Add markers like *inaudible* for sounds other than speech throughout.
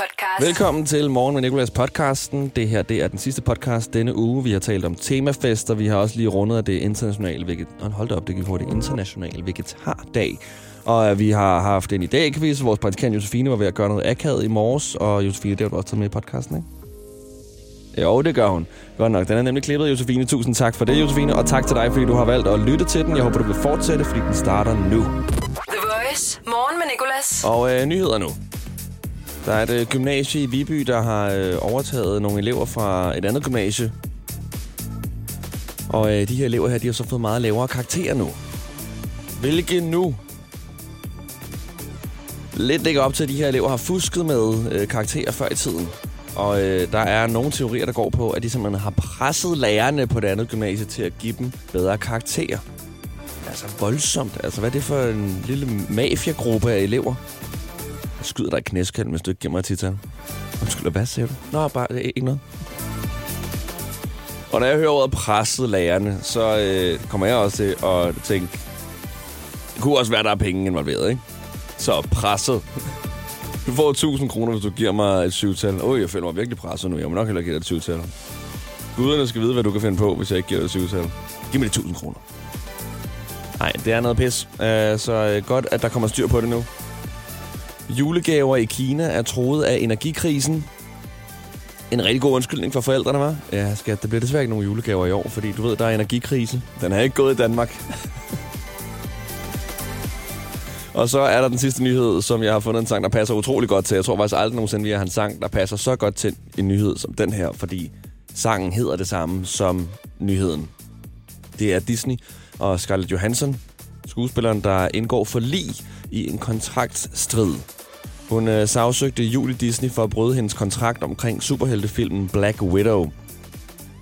podcast. Velkommen til Morgen med Nicolas podcasten. Det her det er den sidste podcast denne uge. Vi har talt om temafester. Vi har også lige rundet af det internationale veget... Hold da op, det gik hurtigt. Internationale vegetardag. Og øh, vi har haft en idé-quiz. Vores praktikant Josefine var ved at gøre noget akavet i morges. Og Josefine, det har du også taget med i podcasten, ikke? Jo, det gør hun. Godt nok. Den er nemlig klippet, Josefine. Tusind tak for det, Josefine. Og tak til dig, fordi du har valgt at lytte til den. Jeg håber, du vil fortsætte, fordi den starter nu. The Voice. Morgen med Nicolas. Og øh, nyheder nu. Der er et øh, gymnasie i Viby, der har øh, overtaget nogle elever fra et andet gymnasie. Og øh, de her elever her, de har så fået meget lavere karakterer nu. Hvilke nu? Lidt ligger op til, at de her elever har fusket med øh, karakterer før i tiden. Og øh, der er nogle teorier, der går på, at de simpelthen har presset lærerne på det andet gymnasie til at give dem bedre karakterer. Altså voldsomt. Altså, hvad er det for en lille mafiagruppe af elever? Jeg skyder dig i knæskallen, hvis du ikke giver mig et tital. Undskyld, hvad siger du? Nå, bare det er ikke noget. Og når jeg hører ordet presset lærerne, så øh, kommer jeg også til at tænke, det kunne også være, der er penge involveret, ikke? Så presset. Du får 1000 kroner, hvis du giver mig et syvtal. Åh, jeg føler mig virkelig presset nu. Jeg må nok heller give dig et syvtal. Guderne skal vide, hvad du kan finde på, hvis jeg ikke giver dig et syvtal. Giv mig de 1000 kroner. Nej, det er noget pis. Uh, så uh, godt, at der kommer styr på det nu. Julegaver i Kina er troet af energikrisen. En rigtig god undskyldning for forældrene, var. Ja, skat, der bliver desværre ikke nogen julegaver i år, fordi du ved, der er energikrise. Den er ikke gået i Danmark. *laughs* Og så er der den sidste nyhed, som jeg har fundet en sang, der passer utrolig godt til. Jeg tror faktisk aldrig nogensinde, vi har en sang, der passer så godt til en nyhed som den her, fordi sangen hedder det samme som nyheden. Det er Disney og Scarlett Johansson, skuespilleren, der indgår for lig i en kontraktstrid. Hun øh, sagsøgte Julie Disney for at bryde hendes kontrakt omkring superheltefilmen Black Widow.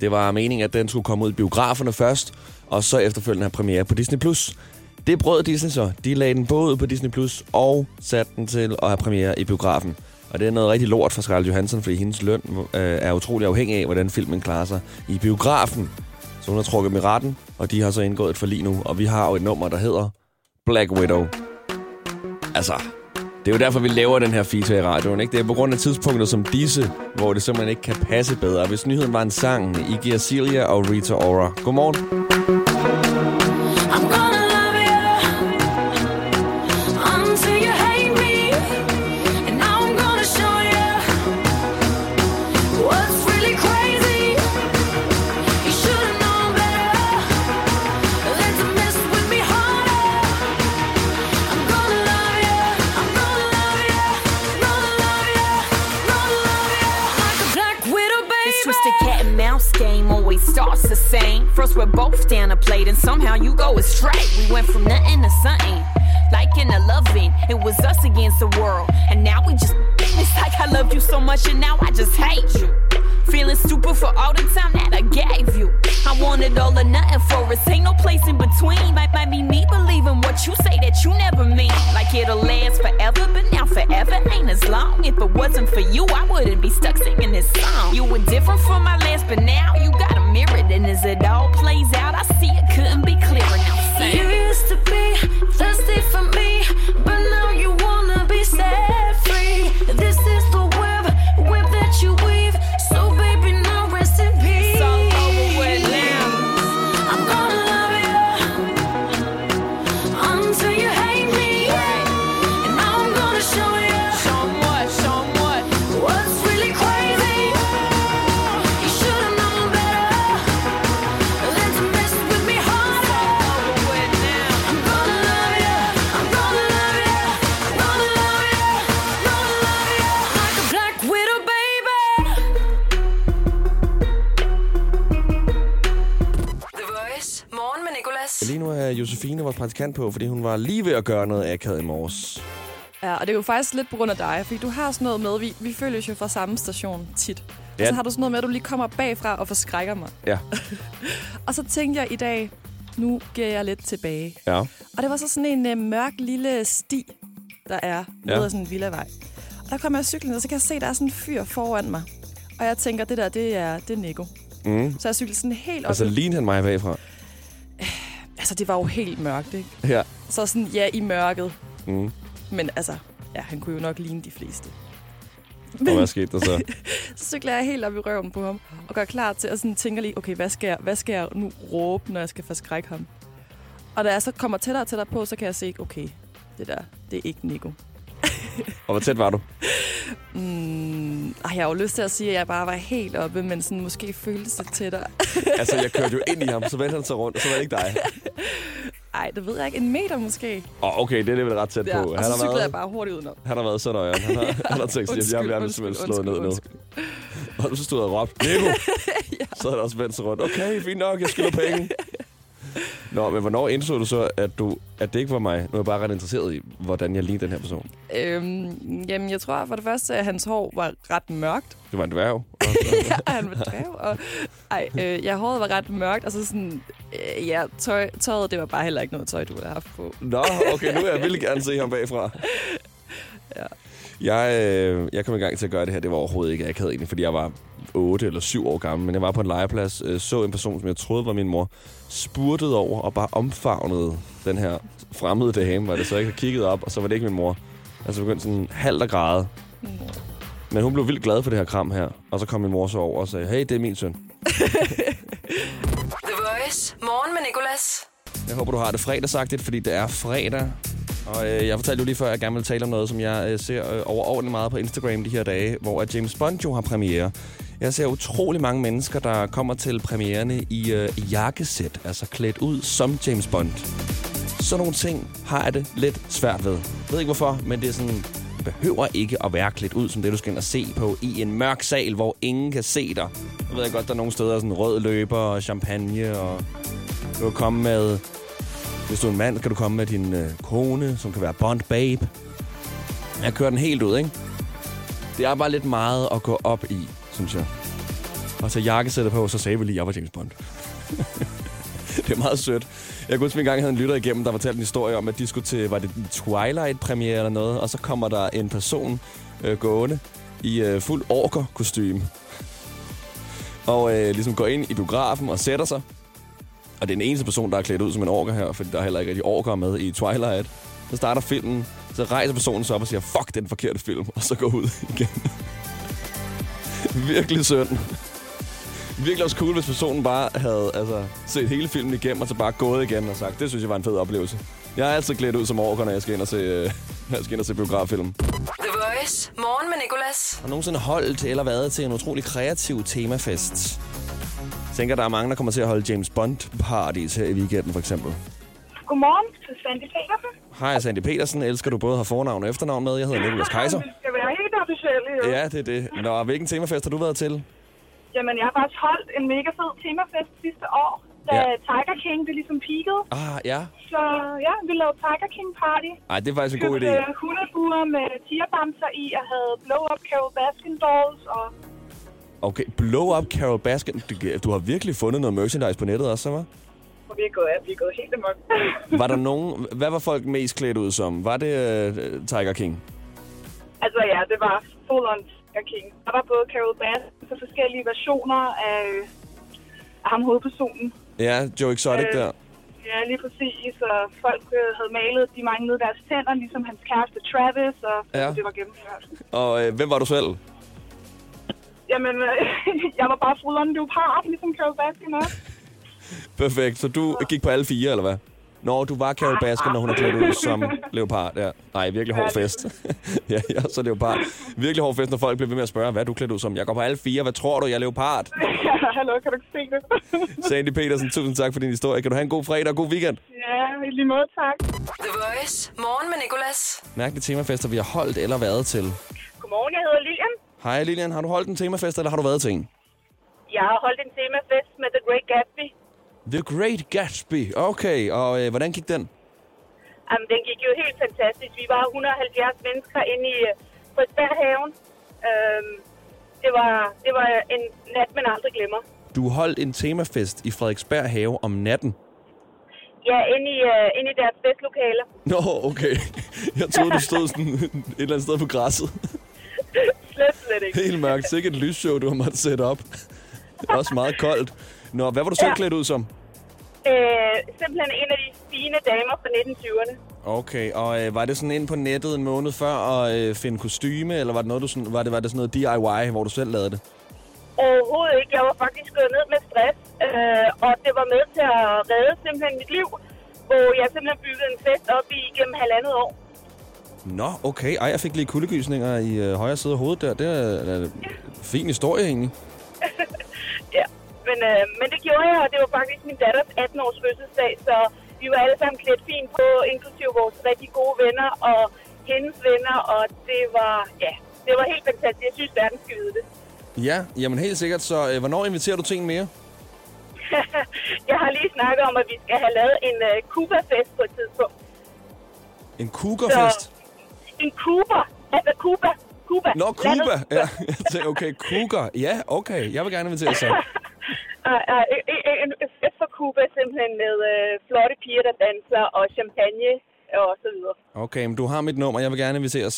Det var meningen, at den skulle komme ud i biograferne først, og så efterfølgende have premiere på Disney+. Plus. Det brød Disney så. De lagde den både ud på Disney Plus og satte den til at have premiere i biografen. Og det er noget rigtig lort for Scarlett Johansson, fordi hendes løn øh, er utrolig afhængig af, hvordan filmen klarer sig i biografen. Så hun har trukket med retten, og de har så indgået et forlig nu. Og vi har jo et nummer, der hedder Black Widow. Altså, det er jo derfor, vi laver den her feature i radioen. Ikke? Det er på grund af tidspunkter som disse, hvor det simpelthen ikke kan passe bedre. Hvis nyheden var en sang, Iggy Azalea og Rita Ora. Godmorgen. Plate and somehow you go astray. We went from nothing to something, like in loving. It was us against the world, and now we just. It's like I loved you so much and now I just hate you. Feeling stupid for all the time that I gave you. I wanted all or nothing for us. Ain't no place in between. Might, might be me believing what you say that you never mean. Like it'll last forever, but now forever ain't as long. If it wasn't for you, I wouldn't be stuck singing this song. You were different from my last, but now you got a mirror. And as it all plays out, vores praktikant på, fordi hun var lige ved at gøre noget akavet i morges. Ja, og det er jo faktisk lidt på grund af dig, fordi du har sådan noget med, vi, vi følges jo fra samme station tit. Ja. Og så har du sådan noget med, at du lige kommer bagfra og forskrækker mig. Ja. *laughs* Og så tænkte jeg i dag, nu giver jeg lidt tilbage. Ja. Og det var så sådan en øh, mørk lille sti, der er Ja. ad sådan en villavej. Og der kommer jeg cyklen, og så kan jeg se, at der er sådan en fyr foran mig. Og jeg tænker, det der, det er, det er Nico. Mm. Så jeg cykler sådan helt op. Altså, lignede han mig bagfra. Altså, det var jo helt mørkt, ikke? Ja. Så sådan, ja, i mørket. Mm. Men altså, ja, han kunne jo nok ligne de fleste. Og hvad skete der så? *laughs* Så cykler jeg helt op i røven på ham, og gør klar til at sådan tænker lige, okay, hvad skal, jeg, hvad skal jeg nu råbe, når jeg skal forskrække ham? Og da jeg så kommer tættere og tættere på, så kan jeg se, okay, det der, det er ikke Nico. Og hvor tæt var du? Mm, ej, jeg har jo lyst til at sige, at jeg bare var helt oppe, men sådan måske føltes det tættere. *laughs* Altså, jeg kørte jo ind i ham, så vendte han sig rundt, og så var det ikke dig. *laughs* Ej, det ved jeg ikke. En meter måske. Åh, oh, okay, det er det vel ret tæt Ja, på. og Han så har cyklede været, jeg bare hurtigt udenom. han har været så nøjeren. *laughs* Han har, han har tænkt, at jeg bliver simpelthen slået ned nu. Og du stod og råbte, Nico! Så havde han også vendt sig rundt. Okay, fint nok, jeg skylder penge. Nå, men hvornår indså du så, at, du, at det ikke var mig? Nu er jeg bare ret interesseret i, hvordan jeg lignede den her person. Øhm, jamen, jeg tror for det første, at hans hår var ret mørkt. Det var en dværg. *laughs* ja, han var dværg. Og, ej, øh, ja, håret var ret mørkt, og så sådan, øh, ja, tøj, tøjet, det var bare heller ikke noget tøj, du havde haft på. Nå, okay, nu vil jeg virkelig gerne se ham bagfra. Ja. Jeg, øh, jeg kom i gang til at gøre det her. Det var overhovedet ikke akavet egentlig, fordi jeg var 8 eller 7 år gammel. Men jeg var på en legeplads, øh, så en person, som jeg troede var min mor, spurtede over og bare omfavnede den her fremmede dame, var det så ikke har kigget op, og så var det ikke min mor. Altså begyndte sådan halvt at græde. Men hun blev vildt glad for det her kram her. Og så kom min mor så over og sagde, hey, det er min søn. *laughs* The Voice. Morgen med Nicolas. Jeg håber, du har det fredagsagtigt, fordi det er fredag. Og øh, jeg fortalte jo lige før, at jeg gerne vil tale om noget, som jeg øh, ser øh, overordentligt meget på Instagram de her dage, hvor at James Bond jo har premiere. Jeg ser utrolig mange mennesker, der kommer til premiererne i øh, jakkesæt, altså klædt ud som James Bond. Sådan nogle ting har jeg det lidt svært ved. Jeg ved ikke hvorfor, men det er sådan, behøver ikke at være klædt ud som det, du skal ind og se på i en mørk sal, hvor ingen kan se dig. Jeg ved godt, der er nogle steder sådan rød løber og champagne, og du kan komme med hvis du er en mand, kan du komme med din øh, kone, som kan være Bond Babe. Jeg kører den helt ud, ikke? Det er bare lidt meget at gå op i, synes jeg. Og så jakkesættet på, så sagde vi lige, at jeg var James Bond. *laughs* det er meget sødt. Jeg kunne huske, at vi engang havde en lytter igennem, der fortalte en historie om, at de skulle til, var det Twilight-premiere eller noget, og så kommer der en person øh, gående i øh, fuld orker-kostyme. Og øh, ligesom går ind i biografen og sætter sig. Og det er den eneste person, der er klædt ud som en orker her, fordi der er heller ikke rigtig orker med i Twilight. Så starter filmen, så rejser personen sig op og siger, fuck, den forkerte film, og så går ud *laughs* igen. *laughs* Virkelig synd. Virkelig også cool, hvis personen bare havde altså, set hele filmen igennem, og så bare gået igen og sagt, det synes jeg var en fed oplevelse. Jeg er altid klædt ud som orker, når jeg skal ind og se, øh, *laughs* jeg skal ind og se biograffilm. The Voice. Morgen med Nicolas. Har nogensinde holdt eller været til en utrolig kreativ temafest? Jeg tænker, der er mange, der kommer til at holde James Bond-parties her i weekenden, for eksempel. Godmorgen til Sandy Petersen. Hej, Sandy Petersen. Elsker du både have fornavn og efternavn med? Jeg hedder Nicolas Kaiser. Det skal være helt officielt, jo. Ja, det er det. Nå, hvilken temafest har du været til? Jamen, jeg har faktisk holdt en mega fed temafest sidste år, da Ja. Tiger King det ligesom peakede. Ah, ja. Så ja, vi lavede Tiger King Party. Ej, det er faktisk en god idé. Købte hundebuer med tierbamser i, og havde blow-up Carol Baskin dolls, og Okay, blow up Carol Baskin. Du- Du har virkelig fundet noget merchandise på nettet også, så var? vi er gået, vi er gået helt amok. Var der nogen... Hvad var folk mest klædt ud som? Var det uh, Tiger King? Altså ja, det var full on Tiger King. Der var både Carol Baskin for forskellige versioner af, af ham hovedpersonen. Ja, Joe Exotic Øh, der. Ja, lige præcis. Og folk øh, havde malet, de manglede deres tænder, ligesom hans kæreste Travis, og ja. det var gennemført. Og øh, hvem var du selv? Jamen, øh, *laughs* jeg var bare full on leopard, ligesom Carol Baskin også. *laughs* Perfekt. Så du gik på alle fire, eller hvad? Nå, du var Carol Baskin, når hun er klædt ud som leopard. Ja. Nej, virkelig hård fest. *laughs* ja, er så leopard. Virkelig hård fest, når folk bliver ved med at spørge, hvad er du klædt ud som? Jeg går på alle fire. Hvad tror du, jeg er leopard? ja, *laughs* hallo, kan du ikke se det? *laughs* Sandy Petersen, tusind tak for din historie. Kan du have en god fredag og god weekend? ja, i lige måde, tak. The Voice. Morgen med Nicolas. Mærkelige temafester, vi har holdt eller været til. Godmorgen, jeg hedder Lilian. Hej Lilian, har du holdt en temafest, eller har du været til en? Jeg har holdt en temafest med The Great Gatsby. The Great Gatsby. Okay, og øh, hvordan gik den? Jamen, den gik jo helt fantastisk. Vi var 170 mennesker inde i øh, Frederiksberghaven. Øhm, det, var, det var en nat, man aldrig glemmer. Du holdt en temafest i Frederiksberg Have om natten. Ja, inde i, uh, inde i deres festlokaler. Nå, okay. Jeg troede, du stod sådan et eller andet sted på græsset. Slet, slet ikke. Helt mørkt. Sikkert et lysshow, du har måttet sætte op. Det også meget koldt. Nå, hvad var du selv Ja. klædt ud som? Øh, simpelthen en af de fine damer fra 1920'erne. Okay, og øh, var det sådan ind på nettet en måned før at øh, finde kostyme, eller var det, noget, du sådan, var, det, var det sådan noget DIY, hvor du selv lavede det? Overhovedet ikke. Jeg var faktisk gået ned med stress, øh, og det var med til at redde simpelthen mit liv, hvor jeg simpelthen byggede en fest op i gennem halvandet år. Nå, okay. Ej, jeg fik lige kuldegysninger i øh, højre side af hovedet der. Det er, er en fin historie egentlig. Men, øh, men det gjorde jeg, og det var faktisk min datters 18-års fødselsdag, så vi var alle sammen klædt fint på, inklusive vores rigtig gode venner og hendes venner, og det var, ja, det var helt fantastisk. Jeg synes, verden skal vide det. Ja, jamen helt sikkert. Så øh, hvornår inviterer du til en mere? *laughs* jeg har lige snakket om, at vi skal have lavet en uh, Cuba-fest på et tidspunkt. En cougarfest? En Cuba, altså Cuba, Cuba. Nå, Cuba. Ja, *laughs* jeg tænkte, okay, cougar. Ja, okay. Jeg vil gerne invitere så. *laughs* En, en, en fest for Cuba simpelthen med øh, flotte piger, der danser, og champagne og så videre. Okay, men du har mit nummer. Jeg vil gerne inviteres.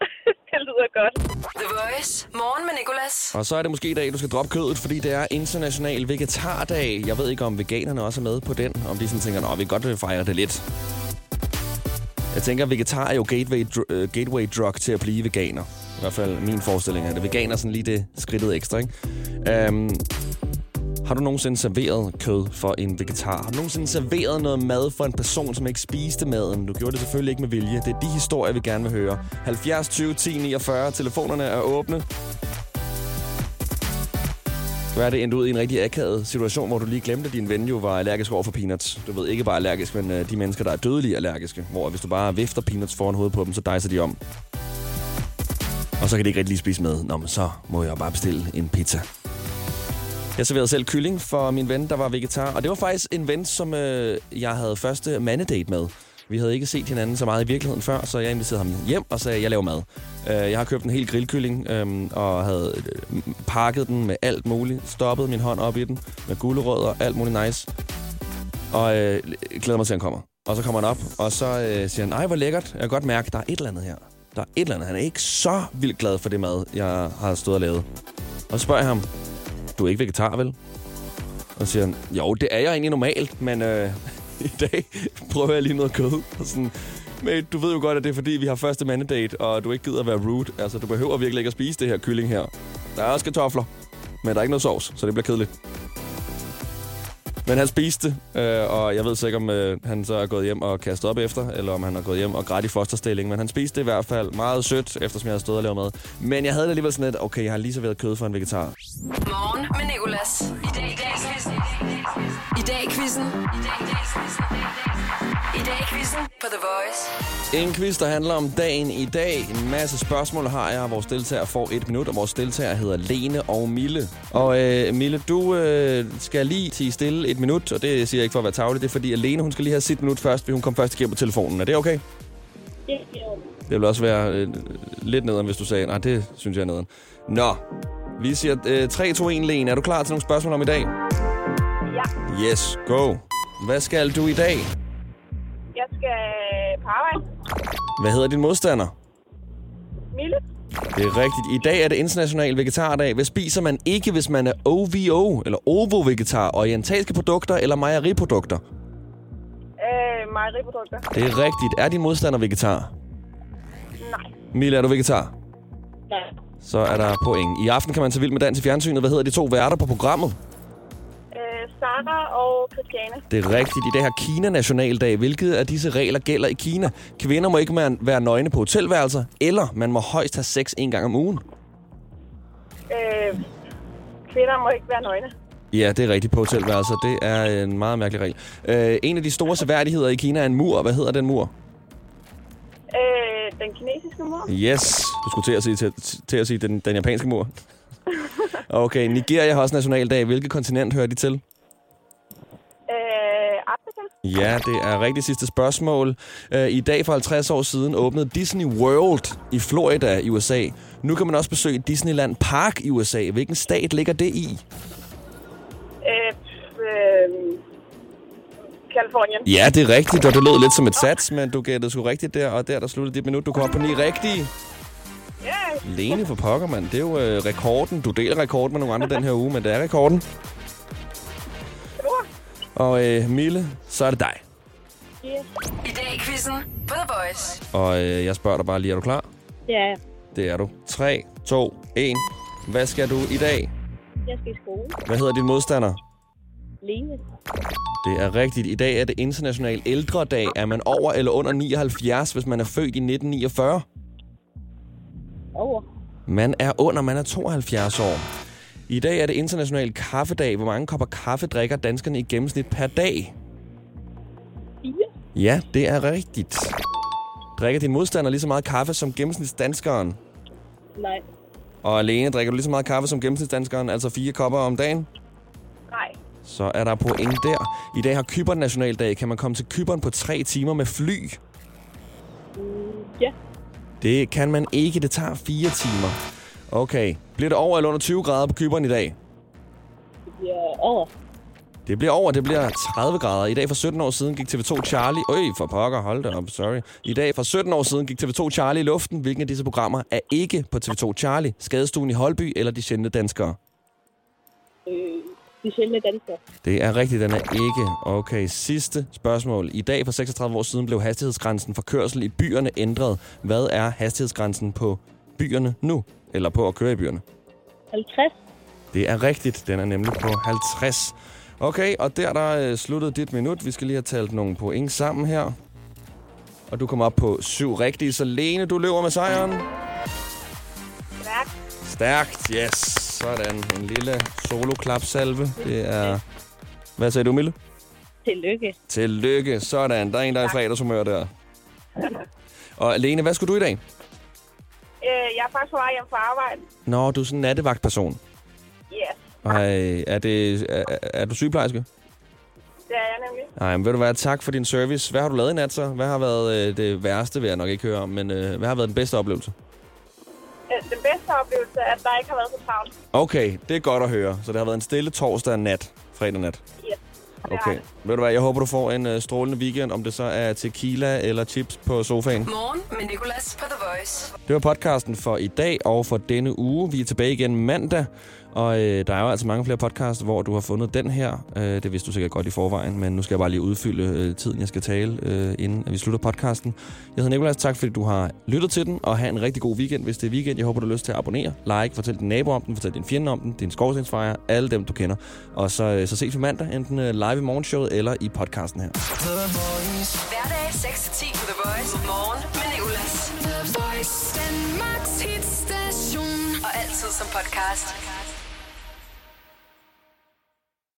*laughs* det lyder godt. The Voice. Morgen med Nicolas. Og så er det måske i dag, du skal droppe kødet, fordi det er international vegetardag. Jeg ved ikke, om veganerne også er med på den. Om de sådan tænker, at vi kan godt fejre det lidt. Jeg tænker, at vegetar er jo gateway, dr- øh, gateway drug til at blive veganer. I hvert fald min forestilling er det. Veganer er sådan lige det skridtet ekstra, ikke? Um, har du nogensinde serveret kød for en vegetar? Har du nogensinde serveret noget mad for en person, som ikke spiste maden? Du gjorde det selvfølgelig ikke med vilje. Det er de historier, vi gerne vil høre. 70 20 10 49. Telefonerne er åbne. Så er det endt ud i en rigtig akavet situation, hvor du lige glemte, at din ven jo var allergisk over for peanuts. Du ved ikke bare allergisk, men øh, de mennesker, der er dødelige allergiske. Hvor hvis du bare vifter peanuts foran hovedet på dem, så dejser de om. Og så kan de ikke rigtig lige spise med. Nå, men så må jeg bare bestille en pizza. Jeg serverede selv kylling for min ven, der var vegetar. Og det var faktisk en ven, som øh, jeg havde første mandedate med. Vi havde ikke set hinanden så meget i virkeligheden før, så jeg inviterede ham hjem og sagde, at jeg laver mad. Øh, jeg har købt en hel grillkylling øh, og havde øh, pakket den med alt muligt. Stoppet min hånd op i den med gulerødder og alt muligt nice. Og øh, glæder mig til, at han kommer. Og så kommer han op, og så øh, siger han, ej, hvor lækkert. Jeg kan godt mærke, der er et eller andet her. Der er et eller andet. Han er ikke så vildt glad for det mad, jeg har stået og lavet. Og så spørger jeg ham, du er ikke vegetar, vel? Og så siger han, jo, det er jeg egentlig normalt, men øh, *laughs* i dag prøver jeg lige noget kød. Og sådan, men du ved jo godt, at det er fordi, vi har første mandedate, og du ikke gider at være rude. Altså, du behøver virkelig ikke at spise det her kylling her. Der er også kartofler, men der er ikke noget sovs, så det bliver kedeligt. Men han spiste det, øh, og jeg ved så ikke, om øh, han så er gået hjem og kastet op efter, eller om han er gået hjem og grædt i fosterstilling. Men han spiste det i hvert fald meget sødt, eftersom jeg havde stået og lavet mad. Men jeg havde det alligevel sådan lidt, okay, jeg har lige serveret kød for en vegetar. Morgen med Nicolas quizzen. I dag quizzen på The Voice. En quiz, der handler om dagen i dag. En masse spørgsmål har jeg. Vores deltager får et minut, og vores deltager hedder Lene og Mille. Og øh, Mille, du øh, skal lige sige stille et minut, og det siger jeg ikke for at være tavlig. Det er fordi, at Lene hun skal lige have sit minut først, fordi hun kom først igennem på telefonen. Er det okay? Det Det ville også være øh, lidt nederen, hvis du sagde, nej, det synes jeg er nederen. Nå, vi siger øh, 3, 2, 1, Lene. Er du klar til nogle spørgsmål om i dag? Yes, go. Hvad skal du i dag? jeg skal på arbejde. Hvad hedder din modstander? Mille. Det er rigtigt. I dag er det international vegetardag. Hvad spiser man ikke, hvis man er OVO, eller ovo-vegetar? Orientalske produkter eller mejeriprodukter? Øh, mejeriprodukter. Det er rigtigt. Er din modstander vegetar? Nej. Mille, er du vegetar? Ja. Så er der point. I aften kan man tage vild med dans i fjernsynet. Hvad hedder de to værter på programmet? Sara og Christiane. Det er rigtigt. I dag har Kina nationaldag. Hvilket af disse regler gælder i Kina? Kvinder må ikke være- nøgne på hotelværelser, eller man må højst have sex en gang om ugen. Øh, kvinder må ikke være nøgne. Ja, det er rigtigt på hotelværelser. Det er en meget mærkelig regel. Øh, en af de store seværdigheder i Kina er en mur. Hvad hedder den mur? Øh, den kinesiske mor. Yes. Du skulle til at sige, til, til at sige den, den japanske mur. *laughs* Okay, Nigeria har også nationaldag. Hvilket kontinent hører de til? Ja, det er rigtig sidste spørgsmål. Øh, I dag for 50 år siden åbnede Disney World i Florida i USA. Nu kan man også besøge Disneyland Park i USA. Hvilken stat ligger det i? Øh, øh, Kalifornien. Ja, det er rigtigt, og det lød lidt som et sats, men du gættede sgu rigtigt der, og der der sluttede dit minut. Du kom op på ni rigtige. Ja, Lene for pokker, mand. Det er jo øh, rekorden. Du deler rekorden med nogle andre den her uge, men det er rekorden. Og øh, Mille, så er det dig. Yes. I dag i quizzen på The Voice. Og øh, jeg spørger dig bare lige, er du klar? Ja, Det er du. 3, 2, 1. Hvad skal du i dag? jeg skal i skole. Hvad hedder din modstander? Lene. Det er rigtigt. I dag er det international ældredag. Er man over eller under 79, hvis man er født i 1949? Over. Man er under, man er 72 år. I dag er det international kaffedag. Hvor mange kopper kaffe drikker danskerne i gennemsnit per dag? Fire. Ja, det er rigtigt. Drikker din modstander lige så meget kaffe som gennemsnitsdanskeren? Nej. Og alene drikker du lige så meget kaffe som gennemsnitsdanskeren, altså fire kopper om dagen? Nej. Så er der point der. I dag har Kyberen nationaldag. Kan man komme til Kyberen på tre timer med fly? Ja. Det kan man ikke. Det tager fire timer. Okay. Bliver det over eller under 20 grader på Kyberen i dag? Det bliver over. Det bliver over. Det bliver 30 grader. I dag for 17 år siden gik TV2 Charlie... Øj, for pokker, hold da op, sorry. I dag for 17 år siden gik TV2 Charlie i luften. Hvilken af disse programmer er ikke på TV2 Charlie? Skadestuen i Holby eller De Sjældne Danskere? Øh, de sjældne danskere. Det er rigtigt, den er ikke. Okay, sidste spørgsmål. I dag for 36 år siden blev hastighedsgrænsen for kørsel i byerne ændret. Hvad er hastighedsgrænsen på byerne nu? Eller på at køre i byerne? 50. Det er rigtigt. Den er nemlig på 50. Okay, og der er der øh, sluttet dit minut. Vi skal lige have talt nogle point sammen her. Og du kommer op på syv rigtige. Så Lene, du løber med sejren. Stærkt. Stærkt, yes. Sådan, en lille solo-klapsalve. Det er... Hvad sagde du, Mille? Tillykke. Tillykke. Sådan, der er en, der er i fredagshumør der. *laughs* Og Lene, hvad skulle du i dag? Øh, jeg er faktisk på vej hjem fra arbejde. Nå, du er sådan en nattevagtperson. Yes. Ej, er, det, er, er du sygeplejerske? Det er jeg nemlig. Nej, men ved du hvad, tak for din service. Hvad har du lavet i nat så? Hvad har været øh, det værste, vil jeg nok ikke høre om, men øh, hvad har været den bedste oplevelse? Øh, Den bedste oplevelse er, at der ikke har været så travlt. Okay, det er godt at høre. Så det har været en stille torsdag nat, fredag nat. Yes. Okay. Ved du hvad, jeg håber, du får en øh, strålende weekend, om det så er tequila eller chips på sofaen. Morgen med Nicolas på The Voice. Det var podcasten for i dag og for denne uge. Vi er tilbage igen mandag, og øh, der er jo altså mange flere podcasts, hvor du har fundet den her. Øh, det vidste du sikkert godt i forvejen, men nu skal jeg bare lige udfylde øh, tiden, jeg skal tale, øh, inden at vi slutter podcasten. Jeg hedder Nicolas, tak fordi du har lyttet til den, og have en rigtig god weekend, hvis det er weekend. Jeg håber, du har lyst til at abonnere, like, fortæl din nabo om den, fortæl din fjende om den, din skovstensfejre, alle dem, du kender. Og så, øh, så ses vi mandag, enten øh, live i morgenshowet eller i podcasten her. Hverdag 6-10 på The Voice. Morgen med Nicolas. The Voice, Danmarks hitstation. Og altid som podcast.